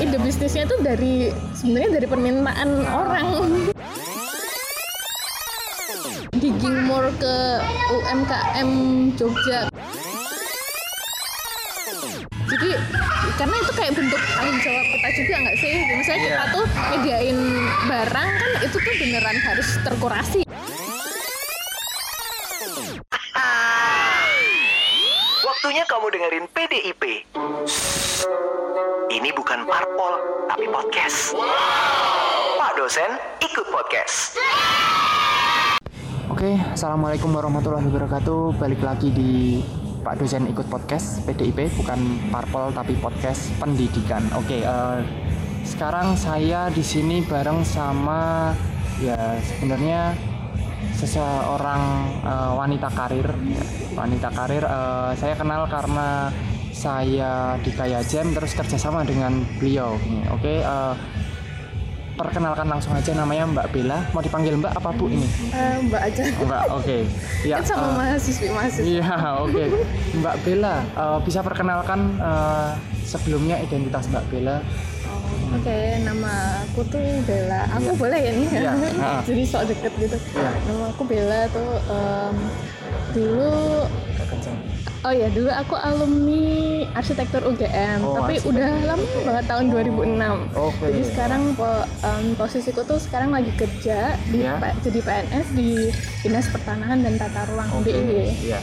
ide bisnisnya itu dari sebenarnya dari permintaan orang digging more ke UMKM Jogja jadi karena itu kayak bentuk tanggung jawab kita juga nggak sih misalnya kita Iya. tuh nyediain barang kan itu tuh beneran harus terkurasi Waktunya kamu dengerin PDIP. Ini bukan parpol, tapi podcast. Pak dosen ikut podcast. Oke, assalamualaikum warahmatullahi wabarakatuh. Balik lagi di Pak dosen ikut podcast PDIP, bukan parpol tapi podcast pendidikan. Oke, eh, sekarang saya di sini bareng sama ya sebenarnya seseorang eh, wanita karir. ya. Wanita karir eh, saya kenal karena saya di Kaya Jam terus kerjasama dengan beliau. Ini, Oke, eh, perkenalkan langsung aja namanya Mbak Bella. Mau dipanggil Mbak apa Bu ini? Eh, mbak aja Mbak, oke. Ya, kan sama eh, mahasiswi mahasiswi Iya, oke. Mbak Bella, eh, bisa perkenalkan eh, sebelumnya identitas Mbak Bella? Oh, Oke, nama aku tuh Bella. Aku Iya. boleh ya nih? Iya, ha. Jadi sok deket gitu. Iya. Nama aku Bella tuh em, dulu. Oh ya, dulu aku alumni arsitektur UGM, Oh, tapi arsitektur. udah lama banget tahun 2006. Oke. Jadi sekarang po- em, posisiku tuh sekarang lagi kerja di Iya. P- jadi PNS di Dinas Pertanahan dan Tata Ruang Oke. DIY. Iya.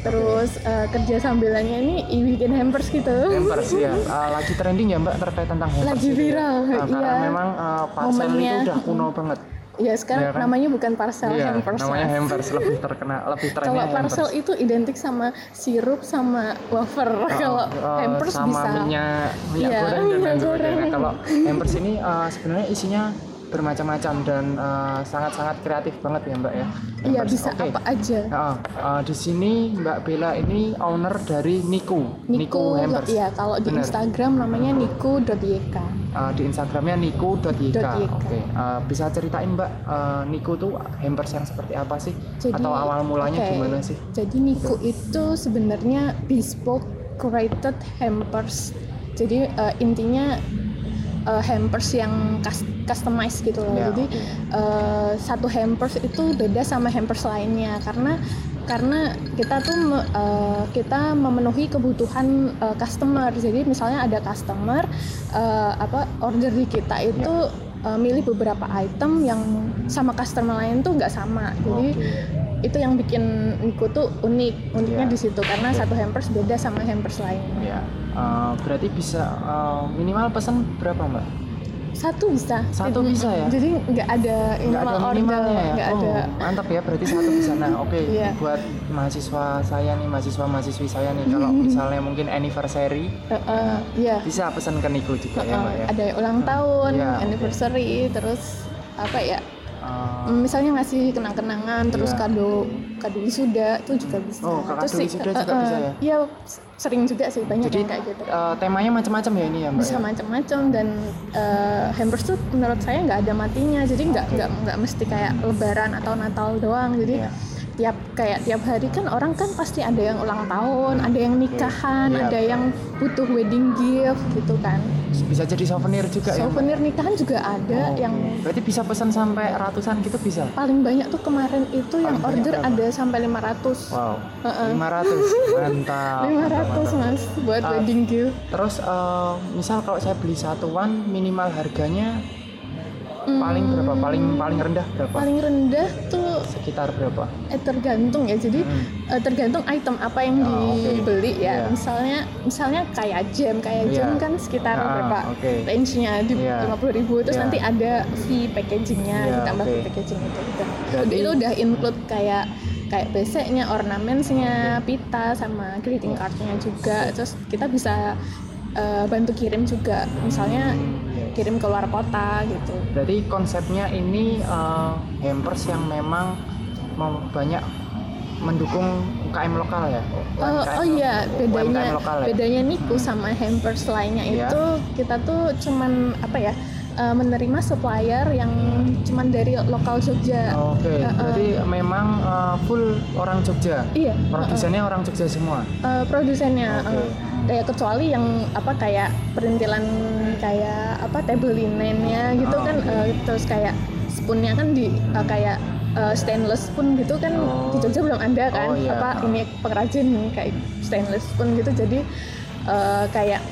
Terus eh, kerja sambilannya ini bikin hampers gitu. Hampers ya. Eh, lagi trending ya Mbak terkait tentang hampers. Lagi itu ya? viral, Eh, Karena iya. memang eh, parcel Momennya. itu udah kuno banget. Ya sekarang Iya kan? namanya bukan parcel Iya, hampers. namanya hampers lebih terkenal, lebih trennya Kalau hampers. parcel itu identik sama sirup sama wafer. Oh, Kalau eh, hampers sama bisa minyak minyak Iya, goreng dan minyak sebagainya. goreng. Kalau hampers ini eh, sebenarnya isinya bermacam-macam dan eh, sangat-sangat kreatif banget ya Mbak ya. Iya bisa Oke. apa aja. Nah, eh, di sini Mbak Bella ini owner dari Niku, Niku, Hampers. iya kalau di Bener. Instagram namanya niku.yk. Eh, di Instagramnya niku.yk. .yk. Oke, Eh, bisa ceritain Mbak eh, Niku tuh hampers yang seperti apa sih? Jadi, Atau awal mulanya oke. gimana sih? Jadi Niku itu sebenarnya bespoke curated hampers. Jadi eh, intinya eh, hampers yang cus- customized gitu loh. Ya, Jadi eh, satu hampers itu beda sama hampers lainnya karena karena kita tuh eh, kita memenuhi kebutuhan eh, customer. Jadi misalnya ada customer eh, apa order di kita itu Ya. eh, milih beberapa item yang sama customer lain tuh nggak sama. Jadi Oke. Itu yang bikin Niku tuh unik uniknya Iya. di situ karena satu hampers beda sama hampers lain Ya, eh, berarti bisa eh, minimal pesan berapa Mbak? satu bisa Satu bisa ya? jadi nggak ada Nggak minimal ada order minimalnya ya? nggak oh, ada mantap ya, berarti satu bisa. Nah, oke, Iya. buat mahasiswa saya nih, mahasiswa-mahasiswi saya nih, kalau misalnya mungkin anniversary, Eh, eh, iya bisa pesan ke Niku juga ya Eh, Mbak ya? ada ulang tahun Iya, oke. anniversary terus apa ya Mm, misalnya ngasih kenang-kenangan terus Iya. kado kado wisuda itu juga bisa Oh, kado terus sih, wisuda eh, juga bisa ya? iya sering juga sih banyak jadi yang kayak gitu eh, temanya macam-macam ya ini ya Mbak? bisa ya? macam-macam dan eh, hampers tuh menurut saya nggak ada matinya jadi nggak Oke. nggak nggak mesti kayak lebaran atau natal doang jadi Iya. Tiap kayak tiap hari kan orang kan pasti ada yang ulang tahun ada yang nikahan Iya, ada yang butuh wedding gift gitu kan Bisa jadi souvenir juga ya Mbak? souvenir nikahan juga ada Oh, yang. Berarti bisa pesan sampai ratusan gitu bisa? paling banyak tuh kemarin itu yang Paling banyak order berapa? ada sampai 500 Wow, Heeh. 500, mantap. 500 mantap, mantap. mas buat Ah. wedding gift Terus eh, misal kalau saya beli satuan minimal harganya paling berapa? Paling paling rendah berapa? paling rendah tuh Sekitar berapa? eh, tergantung ya jadi Hmm. eh, tergantung item apa yang Oh, dibeli ya Iya. misalnya misalnya kayak jam kayak jam Iya. kan sekitar Ah, berapa oke. range-nya di Iya. lima puluh ribu terus Iya. nanti ada fee packagingnya Iya, ditambah oke. fee packaging itu gitu. Berarti- itu udah include kayak kayak beseknya ornamentsnya pita sama greeting cardnya juga terus kita bisa eh, bantu kirim juga misalnya kirim ke luar kota gitu Berarti konsepnya ini eh, hampers yang memang mau banyak mendukung UKM lokal ya? Oh, UMKM oh iya, bedanya lokal ya? bedanya Niku sama hampers lainnya Iya. itu kita tuh cuman apa ya eh, menerima supplier yang cuman dari lokal Jogja. Oke, Eh, eh, berarti memang eh, full orang Jogja. iya. Produsennya orang Jogja semua. eh, produsennya Oke. eh. Ya kecuali yang apa kayak perintilan kayak apa table linennya gitu Oh, kan eh, terus kayak spoonnya kan di eh, kayak eh, stainless spoon gitu kan Oh. di Jogja belum ada kan Oh, iya. apa ini pengrajin kayak stainless spoon gitu jadi eh, kayak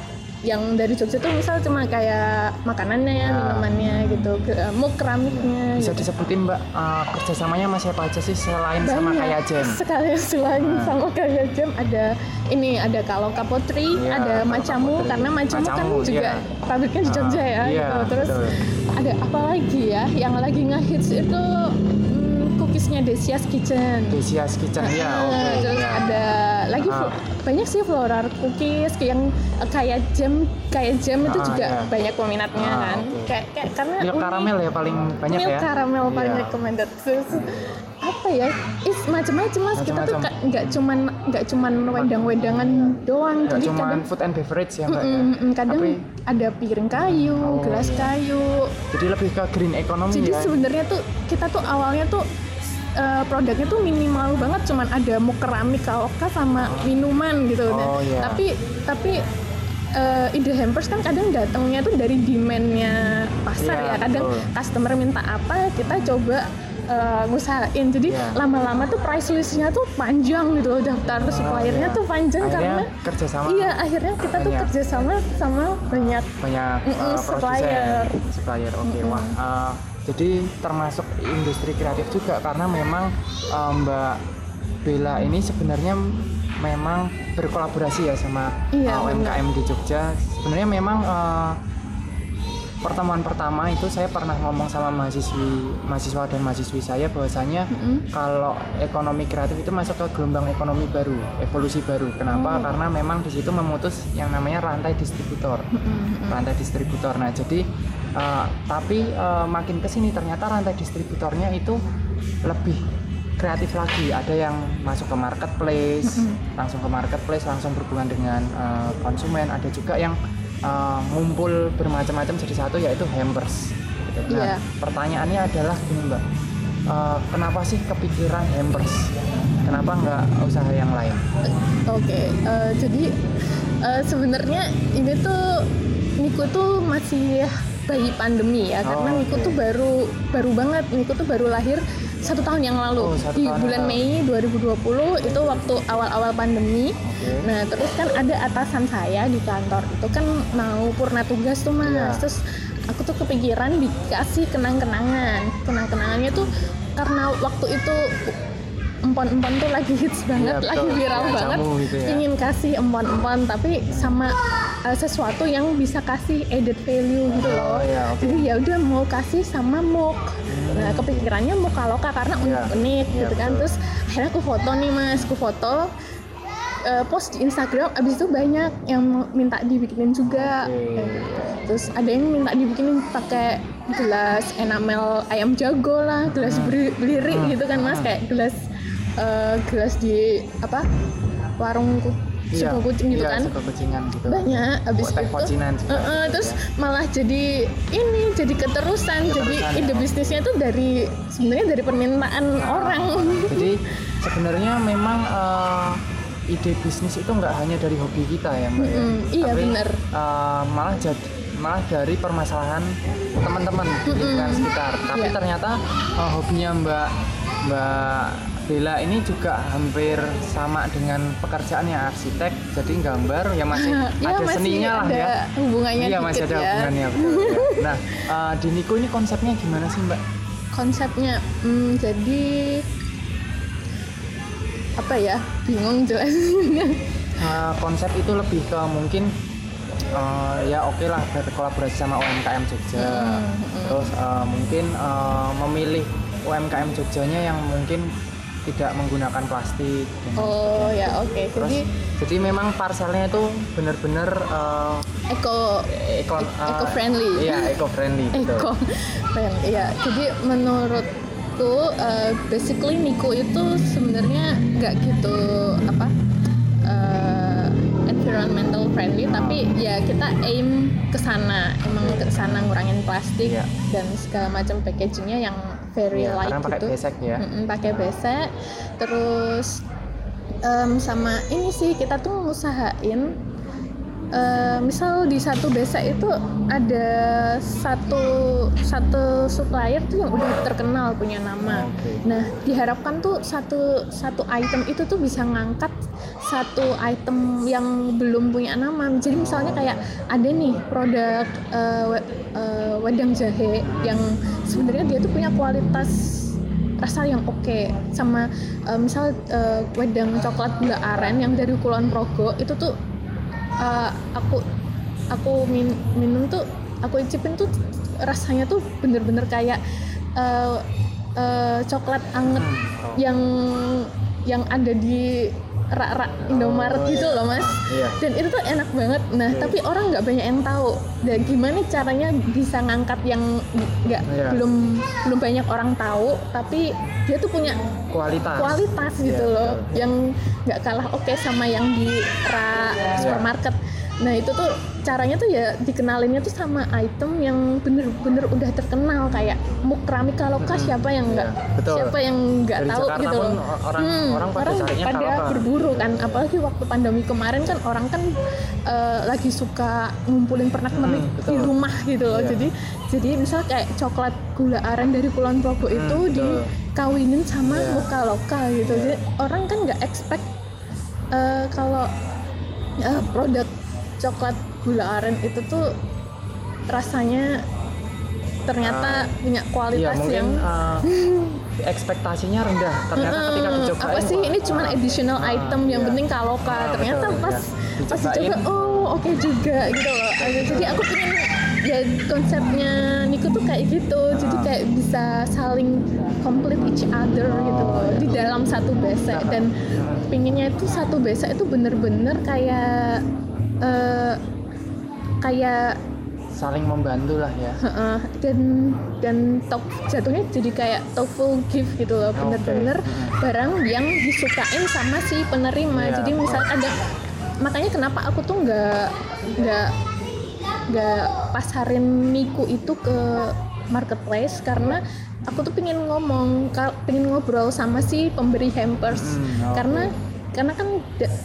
yang dari Jogja tuh misal cuma kayak makanannya Ya. minumannya gitu eh, muk keramiknya Bisa gitu. disebutin Mbak eh, kerjasamanya sama siapa aja sih selain sama Banyak. kayak Jam? sekali selain Nah. sama kayak jam ada ini ada kalau kapotri Iya, ada macamu Kapotri. karena macamu, kan Macamu, juga iya. pabriknya di Jogja ya iya, gitu. terus betul. ada apa lagi ya yang lagi ngehits itu hmm, cookiesnya Desia's Kitchen Desia's Kitchen ya, Ah, oke. terus ya. ada lagi Ah. Banyak sih floral cookies yang kayak jam kayak jam itu Ah, juga iya. banyak peminatnya Ah, kan oke. kayak kayak karena Milk karamel ya paling banyak milk ya. caramel paling Iya. recommended terus apa ya is macam-macam mas kita tuh nggak cuman nggak cuman wedang-wedangan doang Nggak jadi kadang food and beverage ya Mbak ya. Mm, mm, kadang Tapi- ada piring kayu Oh, gelas iya. kayu Jadi lebih ke green economy jadi ya. sebenarnya tuh kita tuh awalnya tuh eh, produknya tuh minimal banget cuman ada mau keramik kaloka sama minuman gitu Nah, Oh, iya. tapi tapi eh, ide hampers kan kadang datangnya tuh dari demandnya pasar Iya, ya kadang betul. customer minta apa kita coba eh, ngusahain jadi Iya. lama-lama tuh price listnya tuh panjang gitu loh daftar suppliernya iya. tuh panjang Akhirnya karena kerjasama iya akhirnya kita tuh banyak. kerjasama sama banyak banyak uh, supplier. supplier. Oke, wah. uh, jadi termasuk industri kreatif juga karena memang uh, Mbak Bella ini sebenarnya memang berkolaborasi ya sama Iya, uh, UMKM di Jogja. Sebenarnya memang uh, pertemuan pertama itu saya pernah ngomong sama mahasiswi mahasiswa dan mahasiswi saya bahwasanya Mm-mm. kalau ekonomi kreatif itu masuk ke gelombang ekonomi baru, evolusi baru. Kenapa? Oh. Karena memang di situ memutus yang namanya rantai distributor Mm-mm. rantai distributor. Nah, jadi eh, tapi eh, makin ke sini ternyata rantai distributornya itu lebih kreatif lagi. Ada yang masuk ke marketplace, langsung ke marketplace, langsung berhubungan dengan eh, konsumen. Ada juga yang eh, ngumpul bermacam-macam jadi satu yaitu hampers. gitu. Nah, Iya. pertanyaannya adalah gini, Mbak. Eh, kenapa sih kepikiran hampers? Kenapa nggak usaha yang lain? Oke, eh, jadi eh, sebenarnya ini tuh Niko tuh masih bayi pandemi ya, karena Oh, oke. tuh baru baru banget, Niko tuh baru lahir satu tahun yang lalu Oh, di bulan yang Mei 2020 itu waktu awal-awal pandemi. Oke. Nah terus kan ada atasan saya di kantor itu kan mau purna tugas tuh mas, Iya. terus aku tuh kepikiran dikasih kenang-kenangan, kenang-kenangannya tuh karena waktu itu empon-empon tuh lagi hits banget, Iya, lagi viral Iya, banget. gitu ya. Ingin kasih empon-empon tapi sama uh, sesuatu yang bisa kasih added value gitu Oh, loh. iya, oke. Jadi ya udah mau kasih sama mok. Nah kepikirannya mok kaloka karena Iya. unik-unik Iya, gitu kan. betul. Terus akhirnya aku foto nih mas, aku foto uh, post di Instagram. Abis itu banyak yang mau- minta dibikinin juga. Gitu. Terus ada yang minta dibikinin pakai gelas enamel ayam jago lah, gelas Hmm. belirik Hmm. gitu kan mas, kayak gelas uh, gelas di apa warung ku- suku kucing gitu iya, kan suku kucingan gitu. banyak habis Oh, teh itu eh, gitu terus ya. malah jadi ini jadi keterusan, jadi Keterusan, ide ya. bisnisnya itu dari sebenarnya dari permintaan orang Jadi sebenarnya memang eh, ide bisnis itu nggak hanya dari hobi kita ya mbak ya. Mm-mm, iya, Tapi, bener. eh, malah jadi malah dari permasalahan teman-teman di lingkungan sekitar. Tapi Iya. ternyata eh, hobinya mbak mbak Bella ini juga hampir sama dengan pekerjaannya arsitek. Jadi gambar ya masih ya ada masih seninya lah ada ya. hubungannya Iya masih ada ya hubungannya. betul, ya. Nah eh, di Niko ini konsepnya gimana sih mbak? konsepnya hmm, jadi apa ya bingung jelasinnya Uh, konsep itu lebih ke mungkin uh, ya oke lah berkolaborasi sama UMKM Jogja Hmm, hmm. terus uh, mungkin uh, memilih UMKM Jogjanya yang mungkin tidak menggunakan plastik dan oh ya oke. Terus jadi jadi memang parcelnya itu benar-benar uh, eco eco eco-friendly. iya eco friendly Eko friendly ya. Jadi menurutku uh, basically Niko itu sebenarnya nggak gitu apa uh, environmental friendly tapi ya kita aim ke sana. Emang ke sana ngurangin plastik Iya. dan segala macam packagingnya yang very Iya, light karena pakai gitu besek ya. Mm-mm, pakai besek terus em, sama ini sih kita tuh ngusahain eh, misal di satu desa itu ada satu satu supplier tuh yang udah terkenal punya nama. Oke. Nah diharapkan tuh satu satu item itu tuh bisa ngangkat satu item yang belum punya nama. Jadi misalnya kayak ada nih produk eh, we- eh, wedang jahe yang sebenarnya dia tuh punya kualitas rasa yang oke sama eh, misal eh, wedang coklat gula aren yang dari Kulon Progo itu tuh eh, aku aku min- minum tuh aku icipin tuh rasanya tuh bener-bener kayak eh, eh, coklat anget Hmm, oh. yang yang ada di rak-rak Indomaret Oh, gitu iya. loh mas Iya. dan itu tuh enak banget nah Oke. tapi orang nggak banyak yang tahu dan gimana caranya bisa ngangkat yang nggak Iya. belum belum banyak orang tahu tapi dia tuh punya Kualitas. kualitas gitu Iya, loh betul. yang nggak kalah oke sama yang di rak Iya. supermarket nah itu tuh caranya tuh ya dikenalinnya tuh sama item yang bener-bener udah terkenal kayak muk keramika loka Mm-mm. siapa yang nggak Iya, siapa yang nggak Dari tahu Jakarta gitu loh orang- orang pada carinya pada berburu kan Iya. apalagi waktu pandemi kemarin kan orang kan eh, lagi suka ngumpulin pernak-pernik Hmm, di rumah gitu loh Iya. jadi jadi misal kayak coklat gula aren dari Kulon Progo itu Hmm, betul. dikawinin sama Iya. muka lokal gitu Iya. jadi orang kan nggak expect eh, kalau eh, produk coklat gula aren itu tuh rasanya ternyata punya Iya, kualitas mungkin yang uh, ekspektasinya rendah. Ternyata ketika Mm, dicobain apa sih ini cuma ah, additional ah, item yang iya. penting kaloka Ah, ternyata betul, pas iya. pas dicoba oh oke juga gitu loh jadi aku pengen ya konsepnya Niko tuh kayak gitu jadi kayak bisa saling complete each other gitu loh iya. di dalam satu besek dan pinginnya itu satu besek itu bener-bener kayak eh, kayak saling membantu lah ya. Heeh, dan dan top jatuhnya jadi kayak TOEFL gift gitu loh bener-bener Mm-mm. barang yang disukain sama si penerima Iya, jadi misal ada makanya kenapa aku tuh nggak nggak nggak pasarin Niku itu ke marketplace karena aku tuh pengen ngomong pengen ngobrol sama si pemberi hampers Hmm, oke. karena karena kan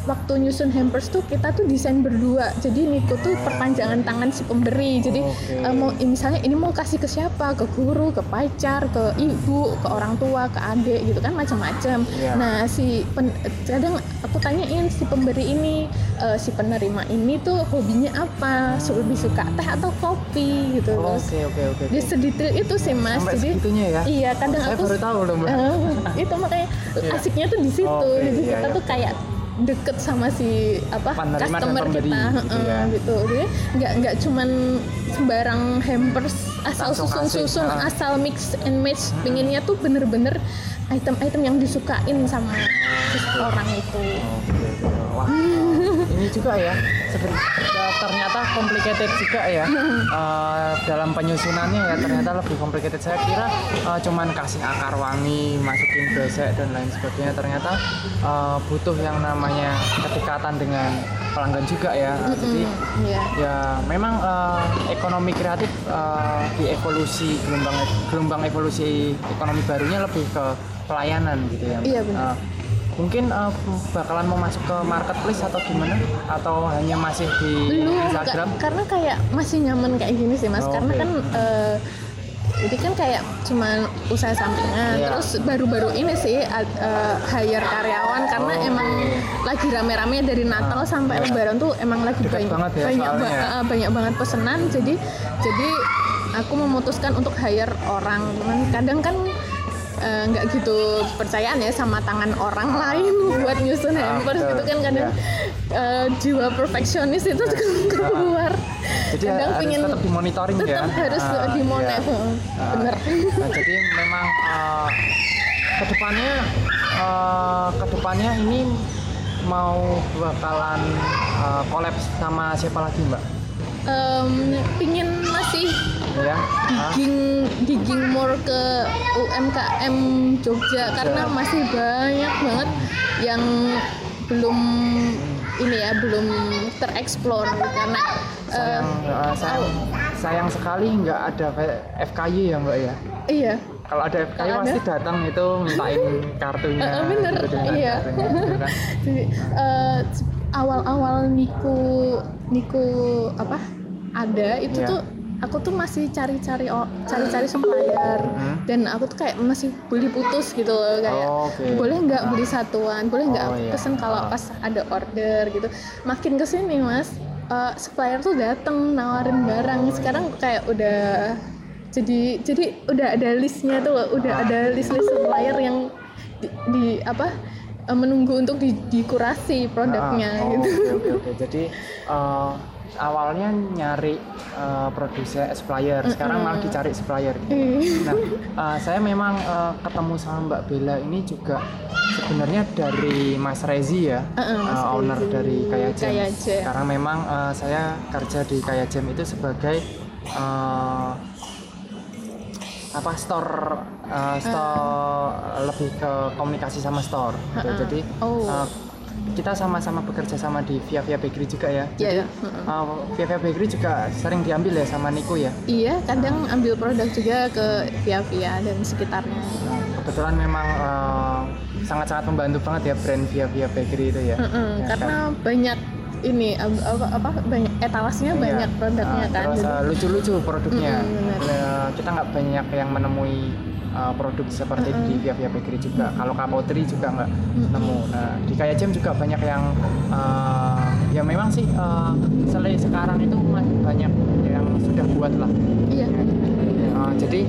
waktu nyusun hampers tuh kita tuh desain berdua jadi Niku tuh perpanjangan tangan si pemberi jadi Oke. eh, mau misalnya ini mau kasih ke siapa ke guru ke pacar ke ibu ke orang tua ke adik gitu kan macam-macam Iya. nah si pen- kadang aku tanyain si pemberi ini eh, si penerima ini tuh hobinya apa lebih suka teh atau kopi gitu loh Oke oke oke. dia oke. sedetail itu sih mas Sampai jadi ya. iya kadang Saya aku baru tahu loh mbak. Eh, itu makanya Iya. asiknya tuh di situ Oke, jadi iya, kita iya. tuh kayak deket sama si apa customer pemberi, kita gitu ya. gitu jadi nggak nggak cuman sembarang hampers asal susun susun asal mix and match pinginnya tuh bener-bener item-item yang disukain sama orang itu oke. Wah, ini juga ya. Seperti ya, ternyata complicated juga ya. Eh, dalam penyusunannya ya ternyata lebih complicated. Saya kira eh, cuman kasih akar wangi, masukin besek dan lain sebagainya. Ternyata eh, butuh yang namanya kedekatan dengan pelanggan juga ya. Jadi Iya. ya memang eh, ekonomi kreatif eh, di evolusi gelombang gelombang evolusi ekonomi barunya lebih ke pelayanan gitu ya. Iya, benar. Eh, mungkin eh, bakalan mau masuk ke marketplace atau gimana? Atau hanya masih di belum Instagram? Kak, karena kayak masih nyaman kayak gini sih mas Oh, karena oke. kan eh, ini kan kayak cuman usaha sampingan Iya. terus baru-baru ini sih eh, hire karyawan karena Oh. emang lagi rame-rame dari Natal Ah, sampai iya. Lebaran tuh emang lagi Dekat banyak banget ya banyak, ba- eh, banyak banget pesanan jadi jadi aku memutuskan untuk hire orang cuman kadang kan eh, nggak gitu percayaan ya sama tangan orang lain buat nyusun Ah, hampers gitu kan kadang Iya. eh, jiwa perfeksionis itu keluar Jadi kadang harus pengen tetap dimonitoring ya. tetap harus Ah, dimonitor iya. Ah, bener Nah, jadi memang uh, ke depannya uh, ke depannya ini mau bakalan uh, collab sama siapa lagi mbak? Em, pingin masih Ya, digging digging more ke UMKM Jogja karena masih banyak banget yang belum ini ya belum tereksplor karena sayang, uh, sayang, sayang sekali nggak ada FKY ya mbak ya. iya Kalau ada FKY Kalau pasti ada. datang itu mintain kartunya. Eh, bener, gitu iya. kartunya, gitu kan. Jadi, eh, awal-awal Niku Niku apa ada itu Iya. tuh aku tuh masih cari-cari cari-cari supplier Hmm. dan aku tuh kayak masih beli putus gitu loh kayak Oh, oke. boleh nggak beli satuan boleh nggak Oh, aku iya. pesen kalau Ah. pas ada order gitu makin ke sini mas eh, supplier tuh dateng nawarin barang Oh, sekarang kayak udah jadi jadi udah ada listnya tuh loh, udah Ah. ada list-list supplier yang di, di- apa eh, menunggu untuk di, dikurasi produknya Ah, oh, gitu oke oke. Jadi eh, awalnya nyari eh, produser supplier, sekarang malah dicari supplier. Iya. Nah, eh, saya memang eh, ketemu sama Mbak Bella ini juga sebenarnya dari Mas Rezi ya, Uh-uh, Mas eh, owner Rezi. dari Kaya Jam. Kaya. Karena memang eh, saya kerja di Kaya Jam itu sebagai eh, apa store eh, store lebih ke komunikasi sama store. gitu. Uh-uh. Jadi Oh. eh, kita sama-sama bekerja sama di Via Via Bakery juga ya. Iya. Mm-mm. eh, Via Via Bakery juga sering diambil ya sama Niko ya. Iya, kadang ambil produk juga ke Via Via dan sekitarnya. kebetulan memang eh, sangat-sangat membantu banget ya brand Via Via Bakery itu ya. Mm-mm, Ya, karena banyak ini apa, apa banyak etalasnya Iya. banyak produknya Ah, kan. Terus lucu-lucu produknya. Benar. Eh, kita nggak banyak yang menemui eh, produk seperti itu di Via Via Bakery juga. Kalau Kapotri juga nggak nemu. Nah di Kaya Jam juga banyak yang eh, ya memang sih eh, selain sekarang itu masih banyak yang sudah buat lah. Iya. Eh, jadi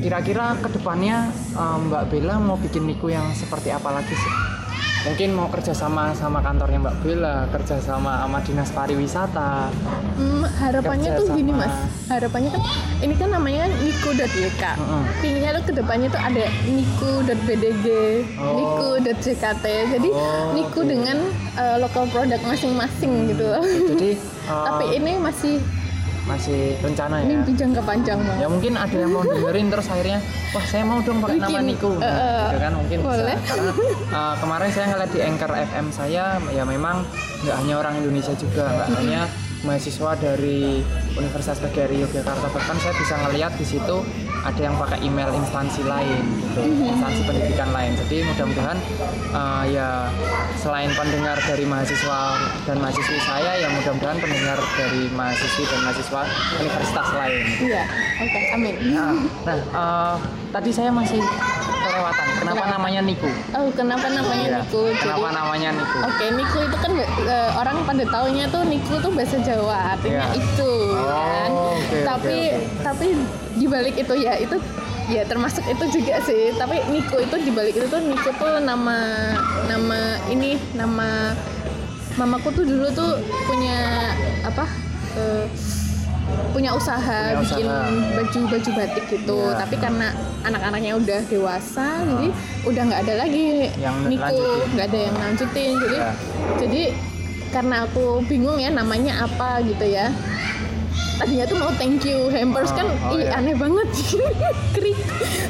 kira-kira ke depannya eh, Mbak Bella mau bikin Niku yang seperti apa lagi sih? Mungkin mau kerja sama sama kantornya Mbak Bella, kerja sama sama dinas pariwisata. Hmm, harapannya tuh gini mas, harapannya kan ini kan namanya kan Niku.yk. Mm-mm. Pinginnya tuh ke depannya tuh ada Niku.bdg, Oh. Niku.jkt. Jadi Oh, Niku oke. dengan uh, lokal produk masing-masing gitu. Jadi eh, Tapi ini masih masih rencana ya. mimpi jangka panjang banget. Ya mungkin ada yang mau dengerin terus akhirnya, wah saya mau dong pakai nama Niku. Nah, eh, gitu kan mungkin boleh. bisa. Karena eh, kemarin saya ngeliat di Anchor FM saya, ya memang nggak hanya orang Indonesia juga, nggak hanya mahasiswa dari Universitas PGRI Yogyakarta, bahkan saya bisa ngeliat di situ ada yang pakai email instansi lain, gitu, instansi pendidikan lain. Jadi mudah-mudahan eh, ya selain pendengar dari mahasiswa dan mahasiswi saya, ya mudah-mudahan pendengar dari mahasiswi dan mahasiswa universitas lain. Iya, oke, amin. Nah, nah, eh, tadi saya masih kelewatan. Kenapa Kenapa? namanya Niku? Oh, kenapa namanya Iya, Niku? Kenapa namanya Niku? Oke, Niku itu kan eh, orang pada taunya tuh Niku tuh bahasa Jawa, artinya Iya. itu Oh, kan. oke, tapi oke, tapi di balik itu ya itu ya termasuk itu juga sih. Tapi Niku itu di balik itu tuh Niku tuh nama nama ini nama mamaku tuh dulu tuh punya apa? eh, punya usaha Punya bikin baju-baju batik gitu. Iya. Tapi karena anak-anaknya udah dewasa, jadi udah nggak ada lagi Yang Niku, nggak ada yang lanjutin. Jadi Ya. jadi karena aku bingung ya namanya apa gitu ya. Tadinya tuh mau thank you hampers Oh, kan oh, ih iya. aneh banget krik.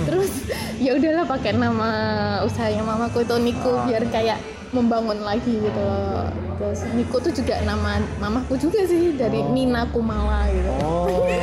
Terus ya udahlah pakai nama usahanya mamaku itu Niku Oh. biar kayak membangun lagi gitu loh. Terus Niku tuh juga nama mamaku juga sih dari Oh. Nina Kumala gitu. Oh, oke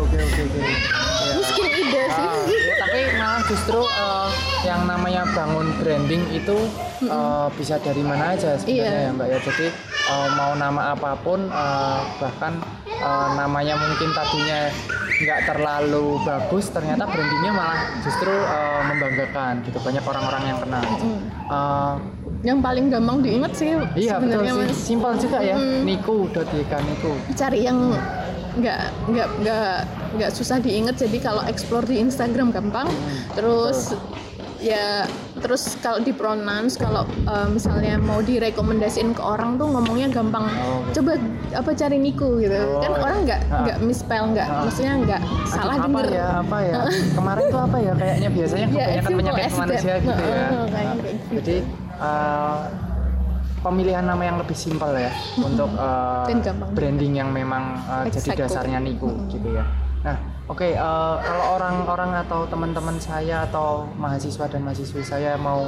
oke oke oke. Miskin ide sih. Iya, tapi malah justru eh, yang namanya bangun branding itu eh, bisa dari mana aja sebenarnya Iya. ya Mbak ya. Jadi eh, mau nama apa pun eh, bahkan eh, namanya mungkin tadinya nggak terlalu bagus, ternyata brandingnya malah justru eh, membanggakan gitu. Banyak orang-orang yang kenal. Mm. Eh, Yang paling gampang diingat sih iya betul sebenarnya sih. Mas. Simpel juga ya. Mm. Niku.yk Niku. cari yang nggak nggak nggak nggak susah diinget jadi kalau explore di Instagram gampang. Terus ya terus kalau di pronounce kalau eh, misalnya mau direkomendasiin ke orang tuh ngomongnya gampang. Oh, coba apa cari Niku gitu. Oh, kan orang nggak nggak misspell nggak maksudnya nggak salah apa denger. ya apa ya? Kemarin tuh apa ya? Kayaknya biasanya Ya, kebanyakan penyakit manusia gitu ya. Nah, kayak gitu. jadi eh, pemilihan nama yang lebih simpel ya untuk gampang. branding yang memang eh, jadi dasarnya Niku gitu ya. Nah oke eh, kalau orang-orang atau teman-teman saya atau mahasiswa dan mahasiswi saya mau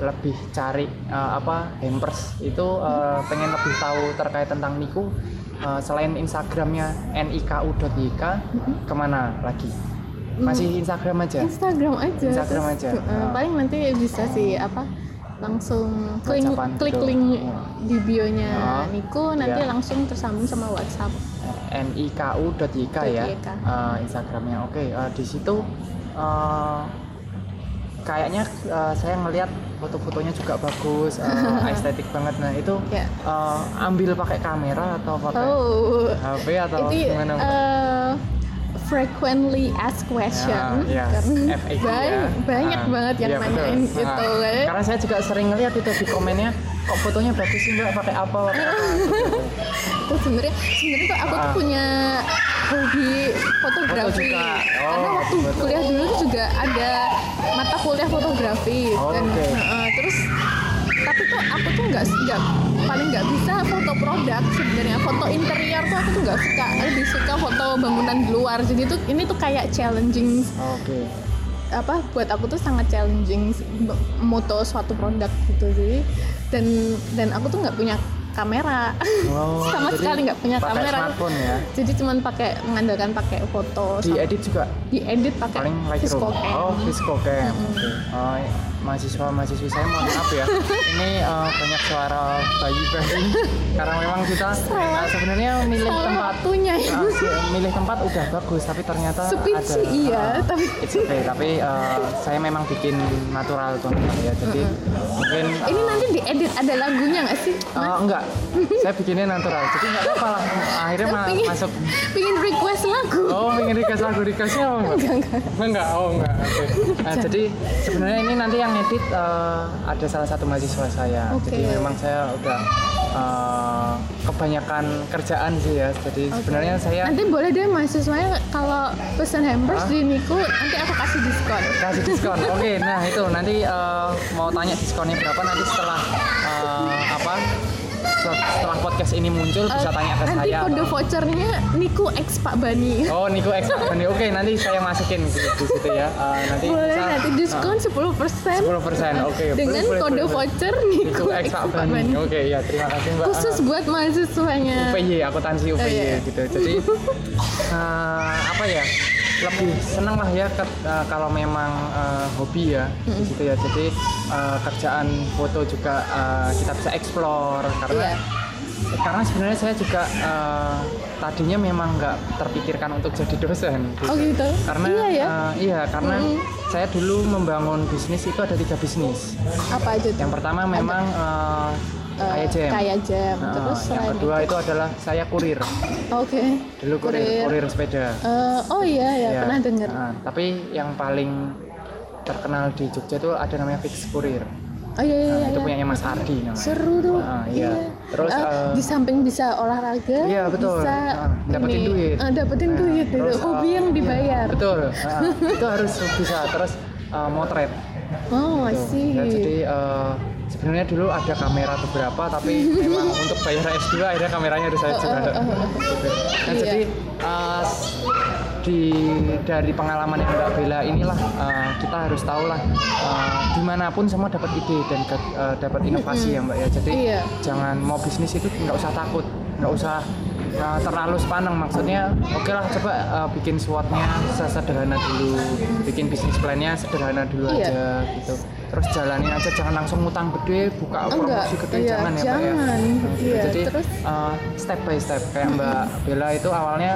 lebih cari eh, apa hampers itu eh, pengen lebih tahu terkait tentang Niku eh, selain Instagramnya niku.yk ke mana lagi? Masih Instagram aja? Instagram aja. Instagram terus, aja. eh, Ah. paling nanti bisa sih apa langsung klik WhatsAppan klik gitu. link di bionya Oh, Niku nanti iya. langsung tersambung sama WhatsApp. niku.yk ya eh, Instagramnya oke eh, di situ eh, kayaknya eh, saya ngelihat foto-fotonya juga bagus eh, estetik banget nah itu Ya. eh, ambil pakai kamera atau pakai Oh, HP atau itu gimana Mbak? Frequently asked question Ya, ya, karena FAQ banyak, ya. banyak Ah, banget yang betul. nanyain Ah, gitu kan. Karena saya juga sering ngeliat itu di komennya, kok fotonya bagus sih mbak, pakai apa? Terus sebenarnya sebenarnya tuh aku tuh Ah. punya hobi fotografi juga. Oh, karena waktu betul. kuliah dulu juga ada mata kuliah fotografi Oh, dan oke. Heeh, terus tapi tuh aku tuh nggak nggak paling nggak bisa foto produk sebenarnya foto interior tuh aku tuh nggak suka lebih suka foto bangunan di luar jadi tuh ini tuh kayak challenging Oke. apa buat aku tuh sangat challenging moto suatu produk gitu jadi dan dan aku tuh nggak punya kamera Oh, sama sekali nggak punya pakai kamera ya? jadi cuman pakai mengandalkan pakai foto Di edit juga diedit pakai paling Lightroom. Viscocam. Oh, Viscocam. Oke. Oh, mahasiswa mahasiswi saya mohon maaf ya. Ini eh, banyak suara bayi-bayi karena memang kita eh, sebenarnya milih salah tempat. waktunya sih, milih tempat udah bagus tapi ternyata Sepi ada sih, iya, ah, tapi- it's okay tapi eh, saya memang bikin natural teman-teman ya. Jadi mungkin ini eh, nanti diedit ada lagunya nggak sih? Eh, enggak. Saya bikinnya natural jadi nggak apa-apa lah. Akhirnya ma- Pingin- masuk. pengen request lagu? Oh ingin request lagu requestnya apa enggak enggak. Enggak oh enggak. Oke. Nah, jadi sebenarnya ini nanti yang edit eh, ada salah satu mahasiswa saya Oke. jadi memang saya udah eh, kebanyakan kerjaan sih ya jadi sebenarnya saya nanti boleh deh mahasiswanya kalau pesen hampers Hah? di Niku nanti aku kasih diskon kasih diskon. Oke, nah itu nanti eh, mau tanya diskonnya berapa nanti setelah eh, apa? Setelah podcast ini muncul bisa Eh, tanya ke nanti saya. kode atau- vouchernya Niku X Pak Bani Oh, Niko X Bani. Oke, nanti saya masukin di, situ ya. Eh, nanti boleh bisa, nanti diskon 10% 10%. Oke, dengan boleh, boleh, kode boleh. voucher Niko Niku X Pak Pak Bani. Bani Oke, ya terima kasih Mbak. khusus buat mahasiswanya UPY, akuntansi UPY Oh, iya. gitu. Jadi eh, apa ya? Lebih senang lah ya ke- eh, kalau memang eh, hobi ya di situ ya. Jadi eh, kerjaan foto juga eh, kita bisa explore karena Iya. karena sebenarnya saya juga eh, tadinya memang nggak terpikirkan untuk jadi dosen. gitu. oh gitu Karena iya ya eh, iya karena Mm. saya dulu membangun bisnis itu ada tiga bisnis. apa aja tuh Yang pertama memang eh, Eh, kayak jam. kayak jam Nah, terus yang kedua itu adalah saya kurir. oke Dulu kurir, kurir sepeda. Eh, oh iya ya Ya. pernah dengar Nah, tapi yang paling terkenal di Jogja itu ada namanya Fix Kurir. oh iya iya, Nah, iya. itu punyanya Mas Ardi namanya. seru tuh Ah, iya. Terus, Eh, eh, di samping bisa olahraga Iya, betul. bisa Ah, dapetin ini, duit. eh, dapetin Nah, duit terus, hobi eh, yang iya, dibayar betul. Nah, itu harus bisa. Terus eh, motret. oh Gitu. masih Ya, jadi eh, sebenarnya dulu ada kamera beberapa tapi memang untuk bayar S2 akhirnya kameranya harus saya jual. Nah, jadi s- di dari pengalaman yang Mbak Bella inilah eh, kita harus tahu lah eh, di mana pun semua dapat ide dan ke- eh, dapat inovasi ya Mbak ya. Jadi Iya. jangan mau bisnis itu nggak usah takut, nggak usah eh, terlalu sepaneng. Maksudnya oke lah coba eh, bikin SWOT-nya sesederhana dulu, bikin bisnis plan-nya sederhana dulu Iya. aja gitu. Terus jalanin aja, jangan langsung ngutang gede, buka Enggak, promosi gede, iya, jangan ya Mbak ya. jangan. Iya, Jadi terus- eh, step by step kayak Mbak Bella itu awalnya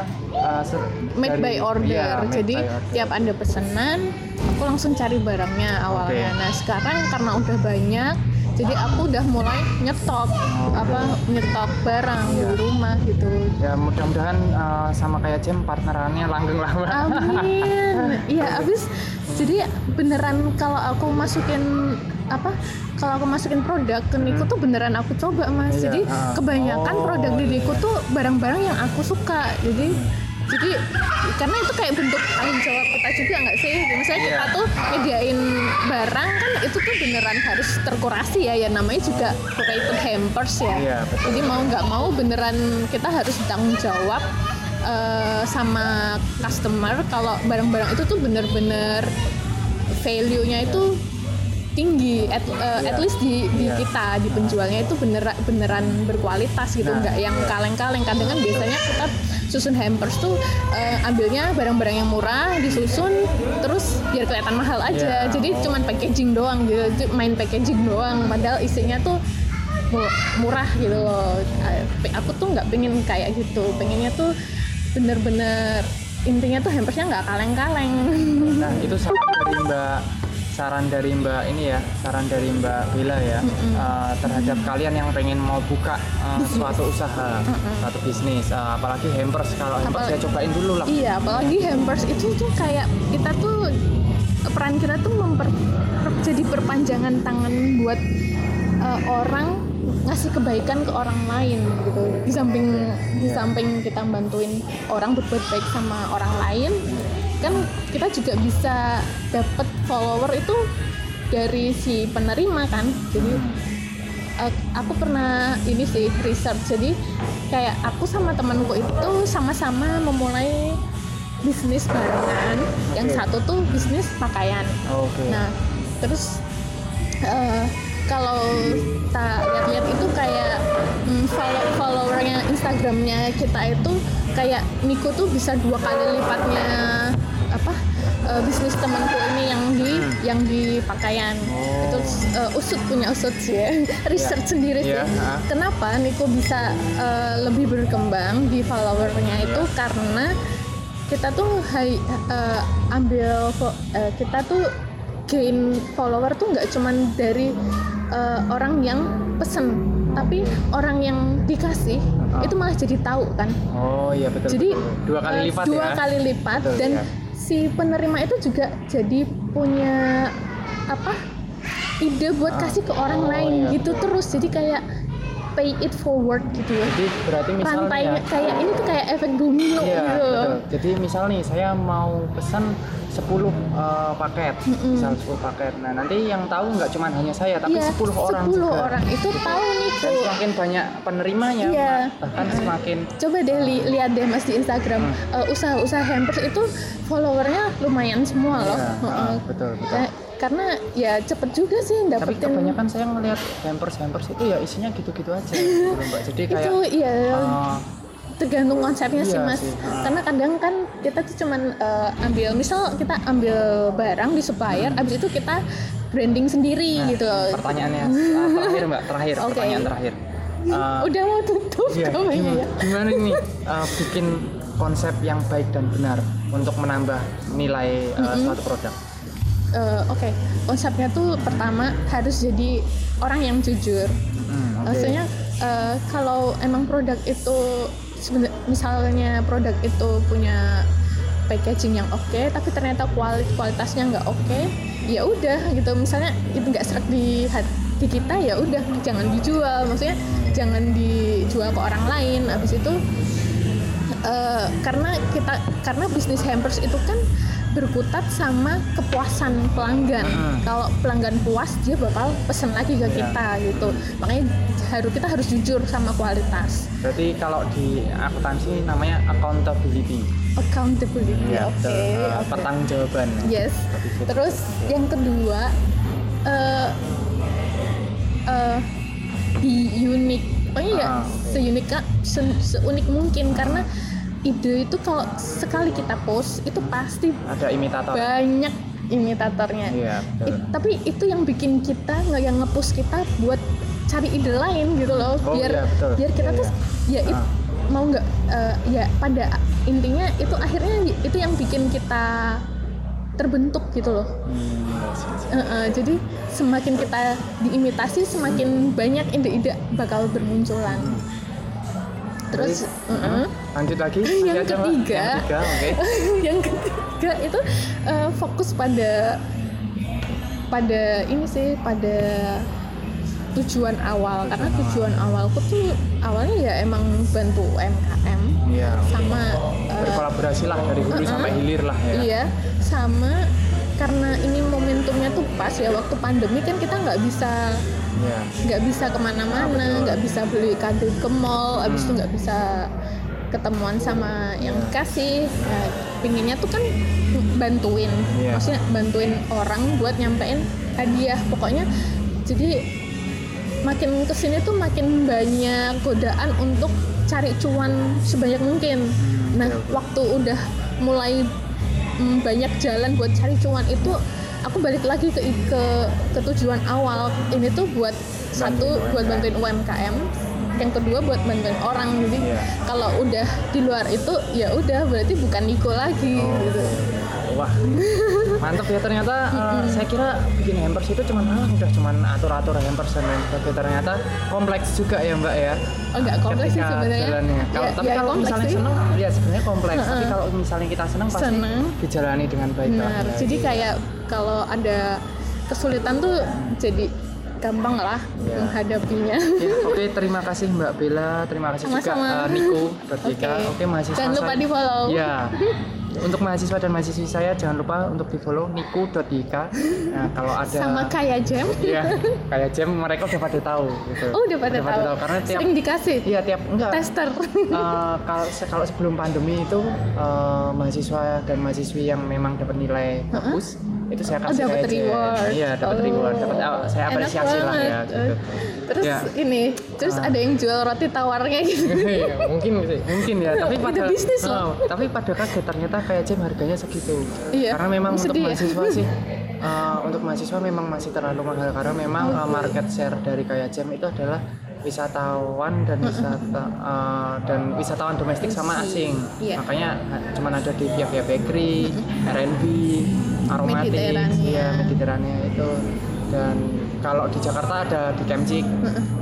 se- made by dari- order. iya, made Jadi by order. tiap ada pesanan, aku langsung cari barangnya awalnya. Oke. Nah sekarang karena udah banyak, jadi aku udah mulai nyetok apa nyetok barang Iya. di rumah gitu. ya mudah-mudahan eh, sama kayak Jem partnerannya langgeng lah. Amin. Iya, abis jadi beneran kalau aku masukin apa? Kalau aku masukin produk ke Niku tuh beneran aku coba mas. Iya, Jadi ah. kebanyakan Oh, produk di iya. Niku tuh barang-barang yang aku suka. Jadi jadi karena itu kayak bentuk tanggung jawab kita juga nggak sih? Misalnya Iya. kita tuh nyediain barang kan itu tuh beneran harus terkurasi ya. Ya namanya juga curated hampers ya. Iya, betul. Jadi mau nggak mau beneran kita harus tanggung jawab eh, sama customer kalau barang-barang itu tuh bener-bener value-nya itu tinggi at, uh, Iya. at least di, di Iya. kita di penjualnya itu beneran beneran berkualitas gitu Nah, nggak yang iya. kaleng-kaleng kadang kan biasanya kita susun hampers tuh uh, ambilnya barang-barang yang murah disusun terus biar kelihatan mahal aja Iya. jadi Oh. cuman packaging doang gitu main packaging doang padahal isinya tuh mu- murah gitu loh Uh, aku tuh nggak pengen kayak gitu pengennya tuh bener-bener intinya tuh hampersnya nggak kaleng-kaleng Nah, itu saran dari Mbak saran dari Mbak ini ya, saran dari Mbak Bella ya eh, terhadap kalian yang pengen mau buka eh, suatu usaha, suatu bisnis, eh, apalagi hampers. Kalau hampers Apalagi- ya cobain dulu lah. Iya, apalagi hampers itu tuh kayak kita tuh peran kita tuh memper per- jadi perpanjangan tangan buat uh, orang ngasih kebaikan ke orang lain gitu. Di samping di Iya. samping kita bantuin orang berbuat baik sama orang lain, kan kita juga bisa dapat follower itu dari si penerima kan. Jadi uh, aku pernah ini sih research jadi kayak aku sama temanku itu sama-sama memulai bisnis barengan yang Oke. satu tuh bisnis pakaian Oke. nah terus uh, kalau tak lihat-lihat itu kayak mm, follow followernya Instagramnya kita itu kayak Niko tuh bisa dua kali lipatnya apa uh, bisnis temanku ini yang di yang di pakaian Oh. itu uh, usut punya usut sih ya research sendiri Iya, sih ha. kenapa Niko bisa uh, lebih berkembang di followernya itu Iya. karena kita tuh hai, uh, ambil uh, kita tuh gain follower tuh nggak cuman dari uh, orang yang pesen tapi orang yang dikasih Ah. itu malah jadi tahu kan Oh iya betul. jadi betul. dua kali uh, lipat dua ya. kali lipat Betul, dan ya. si penerima itu juga jadi punya apa ide buat Ah. kasih ke orang Oh, lain iya, gitu betul. terus jadi kayak pay it forward gitu ya Jadi berarti misalnya rantainya kayak ini tuh kayak efek domino Iya, gitu betul. Jadi misal nih saya mau pesan 10 eh, paket, misal 10 paket. Nah, nanti yang tahu nggak cuma hanya saya, tapi Iya, 10 orang 10 juga. orang itu tahu nih Dan tuh semakin banyak penerimanya, Iya. bahkan semakin coba deh li- lihat deh mas di Instagram Hmm. Eh, usaha-usaha hampers itu followernya lumayan semua loh Iya, Heeh. ah, betul, betul. Ka- karena ya cepet juga sih tapi dapetin kebanyakan saya ngelihat hampers hampers itu ya isinya gitu-gitu aja gitu mbak. Jadi kayak itu iya. eh, tergantung konsepnya sih Iya mas. sih, karena kadang kan kita tuh cuman eh, ambil misal kita ambil barang di supplier abis itu kita branding sendiri Hmm. nah, gitu. pertanyaannya. Ah, terakhir mbak terakhir Oke. pertanyaan terakhir. Eh, udah mau tutup iya, gimana, ya. gimana nih eh, bikin konsep yang baik dan benar untuk menambah nilai eh, suatu produk Eh, oke konsepnya tuh pertama harus jadi orang yang jujur. Hmm, oke. maksudnya eh, kalau emang produk itu misalnya produk itu punya packaging yang oke tapi ternyata kuali- kualitasnya nggak oke ya udah gitu. Misalnya itu nggak serak di hati kita ya udah jangan dijual. Maksudnya jangan dijual ke orang lain. Habis itu eh, karena kita karena bisnis hampers itu kan berkutat sama kepuasan pelanggan. Hmm. Kalau pelanggan puas dia bakal pesen lagi ke Iya. kita gitu. Makanya harus kita harus jujur sama kualitas. berarti kalau di akuntansi namanya accountability Accountability. ya Oke. betul. Eh, oke. pertanggungjawaban Yes. Terus yang kedua eh eh, be unique. Oh iya, Ah, oke. seunik se- seunik mungkin karena ide itu kalau sekali kita post itu pasti ada imitator banyak imitatornya. iya betul. It- tapi itu yang bikin kita nggak yang ngepush kita buat cari ide lain gitu loh Oh, biar iya, betul. biar kita Iya, tuh ya it- Ah. mau nggak eh, ya pada intinya itu akhirnya itu yang bikin kita terbentuk gitu loh Hmm, iya. Eh, eh, jadi semakin kita diimitasi semakin banyak ide-ide bakal bermunculan terus Jadi, eh, eh. lanjut lagi Yang Lanjut aja, Mbak. ketiga. yang ketiga oke yang ketiga itu eh, fokus pada pada ini sih pada tujuan awal karena Tujuan tujuan awalku tuh awalnya ya emang bantu UMKM iya sama eh, berkolaborasi lah dari hulu uh-uh. sampai hilir lah ya iya sama karena ini momentumnya tuh pas ya waktu pandemi kan kita nggak bisa Iya. nggak bisa ke mana-mana betul. nggak bisa beli kado ke mall abis itu Hmm. nggak bisa ketemuan sama yang Iya. dikasih Nah, pinginnya tuh kan bantuin Iya. maksudnya bantuin orang buat nyampein hadiah pokoknya jadi makin ke sini tuh makin banyak godaan untuk cari cuan sebanyak mungkin nah oke, oke. waktu udah mulai mm, banyak jalan buat cari cuan itu aku balik lagi ke ke, ke tujuan awal ini tuh buat satu Bantuin buat UMKM. bantuin UMKM yang kedua buat bantuin orang jadi Iya. kalau udah di luar itu ya udah berarti bukan Niko lagi Oh. gitu Wah, mantap ya ternyata. eh, saya kira bikin hampers itu cuman ah, udah cuman atur-atur hampers dan lain sebagainya. Ternyata kompleks juga ya Mbak ya. Oh, nggak kompleks sih sebenarnya. jalannya. Kalau Ya- tapi ya kalau misalnya sih. seneng, ya sebenarnya kompleks. Tapi kalau misalnya kita seneng pasti Seneng. dijalani dengan baik. benar Ya, jadi gitu. kayak kalau ada kesulitan tuh juga gampang lah Ya. menghadapinya Ya, oke terima kasih Mbak Bella, terima kasih Sama-sama. juga eh, Niko Bertika. Oke, mahasiswa jangan lupa di follow Ya. Untuk mahasiswa dan mahasiswi saya jangan lupa untuk di follow niku.ika. Nah, kalau ada sama kayak jam Iya, kayak jam mereka udah pada tahu gitu. oh udah pada tahu karena tiap sering dikasih Iya, tiap enggak. tester Eh, kalau kalau sebelum pandemi itu eh, mahasiswa dan mahasiswi yang memang dapat nilai bagus itu saya Oh, kasih dapat kayak jam. reward. Iya, dapat Oh. reward, dapat saya apresiasi lah ya gitu. terus Ya. ini terus Ah. ada yang jual roti tawarnya gitu Iya, mungkin sih, mungkin ya. Tapi pada bisnis loh. Oh, tapi pada kaget ternyata kayak jam harganya segitu. Iya, Karena memang untuk ya. mahasiswa sih, eh, untuk mahasiswa memang masih terlalu mahal karena memang eh, market share dari kayak jam itu adalah wisatawan dan wisata eh, dan wisatawan domestik sama asing. Iya. Makanya cuman ada di via bakery, R&B, Mediterania. ya Mediterania itu dan kalau di Jakarta ada di Kemcik,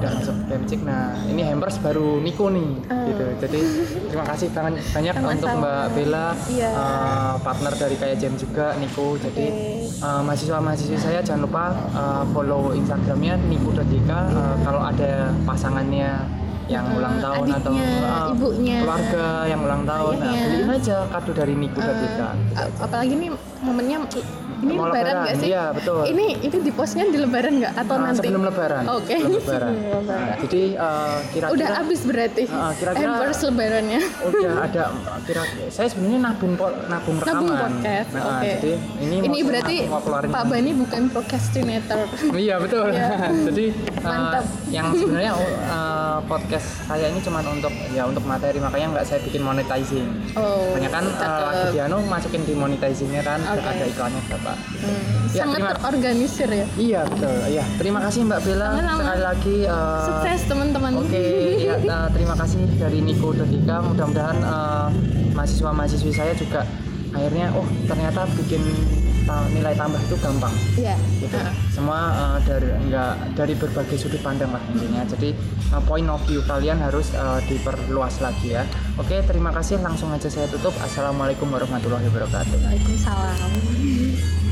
udah masuk Kemcik. Nah ini hampers baru Niko nih, Oh. gitu. Jadi terima kasih banyak banyak untuk Mbak Bella, Iya. eh, partner dari Kayak Jam juga Niko. Jadi eh, mahasiswa-mahasiswi saya jangan lupa eh, follow Instagramnya niko.jk. Eh, kalau ada pasangannya yang Eh, ulang tahun atau adiknya, eh, ibunya. keluarga yang ulang tahun, nah Ayahnya. beliin aja kado dari niko.jk. A- apalagi nih momennya ini Mau lebaran nggak sih iya, betul. ini ini di postnya di lebaran nggak atau Ah, nanti sebelum lebaran. Oke. Lebaran. Sebelum lebaran. Nah, jadi eh, kira-kira udah habis berarti Ah, kira-kira- hampers lebarannya udah ada kira saya sebenarnya nabung nabung rekaman. Nabung podcast, Nah, oke. Jadi ini, ini berarti. Pak Bani bukan procrastinator Iya betul. Iya. jadi eh, Mantap. yang sebenarnya eh, podcast saya ini cuma untuk ya untuk materi makanya nggak saya bikin monetizing. oh Banyak kan cakep. lagi di anu masukin di monetizingnya kan Oke. ada iklannya berapa. Hmm, Ya, sangat terima- terorganisir ya Iya betul. Iya terima kasih Mbak Bella Sama-sama. sekali lagi. eh, sukses teman-teman Oke, ya, eh, terima kasih dari Niko dan Dika. Mudah-mudahan eh, mahasiswa-mahasiswi saya juga akhirnya, oh ternyata bikin nilai tambah itu gampang. Iya. Gitu. Semua eh, dari enggak dari berbagai sudut pandang lah intinya. Jadi eh, point of view kalian harus eh, diperluas lagi ya. Oke, terima kasih. Langsung aja saya tutup. Assalamualaikum warahmatullahi wabarakatuh. Waalaikumsalam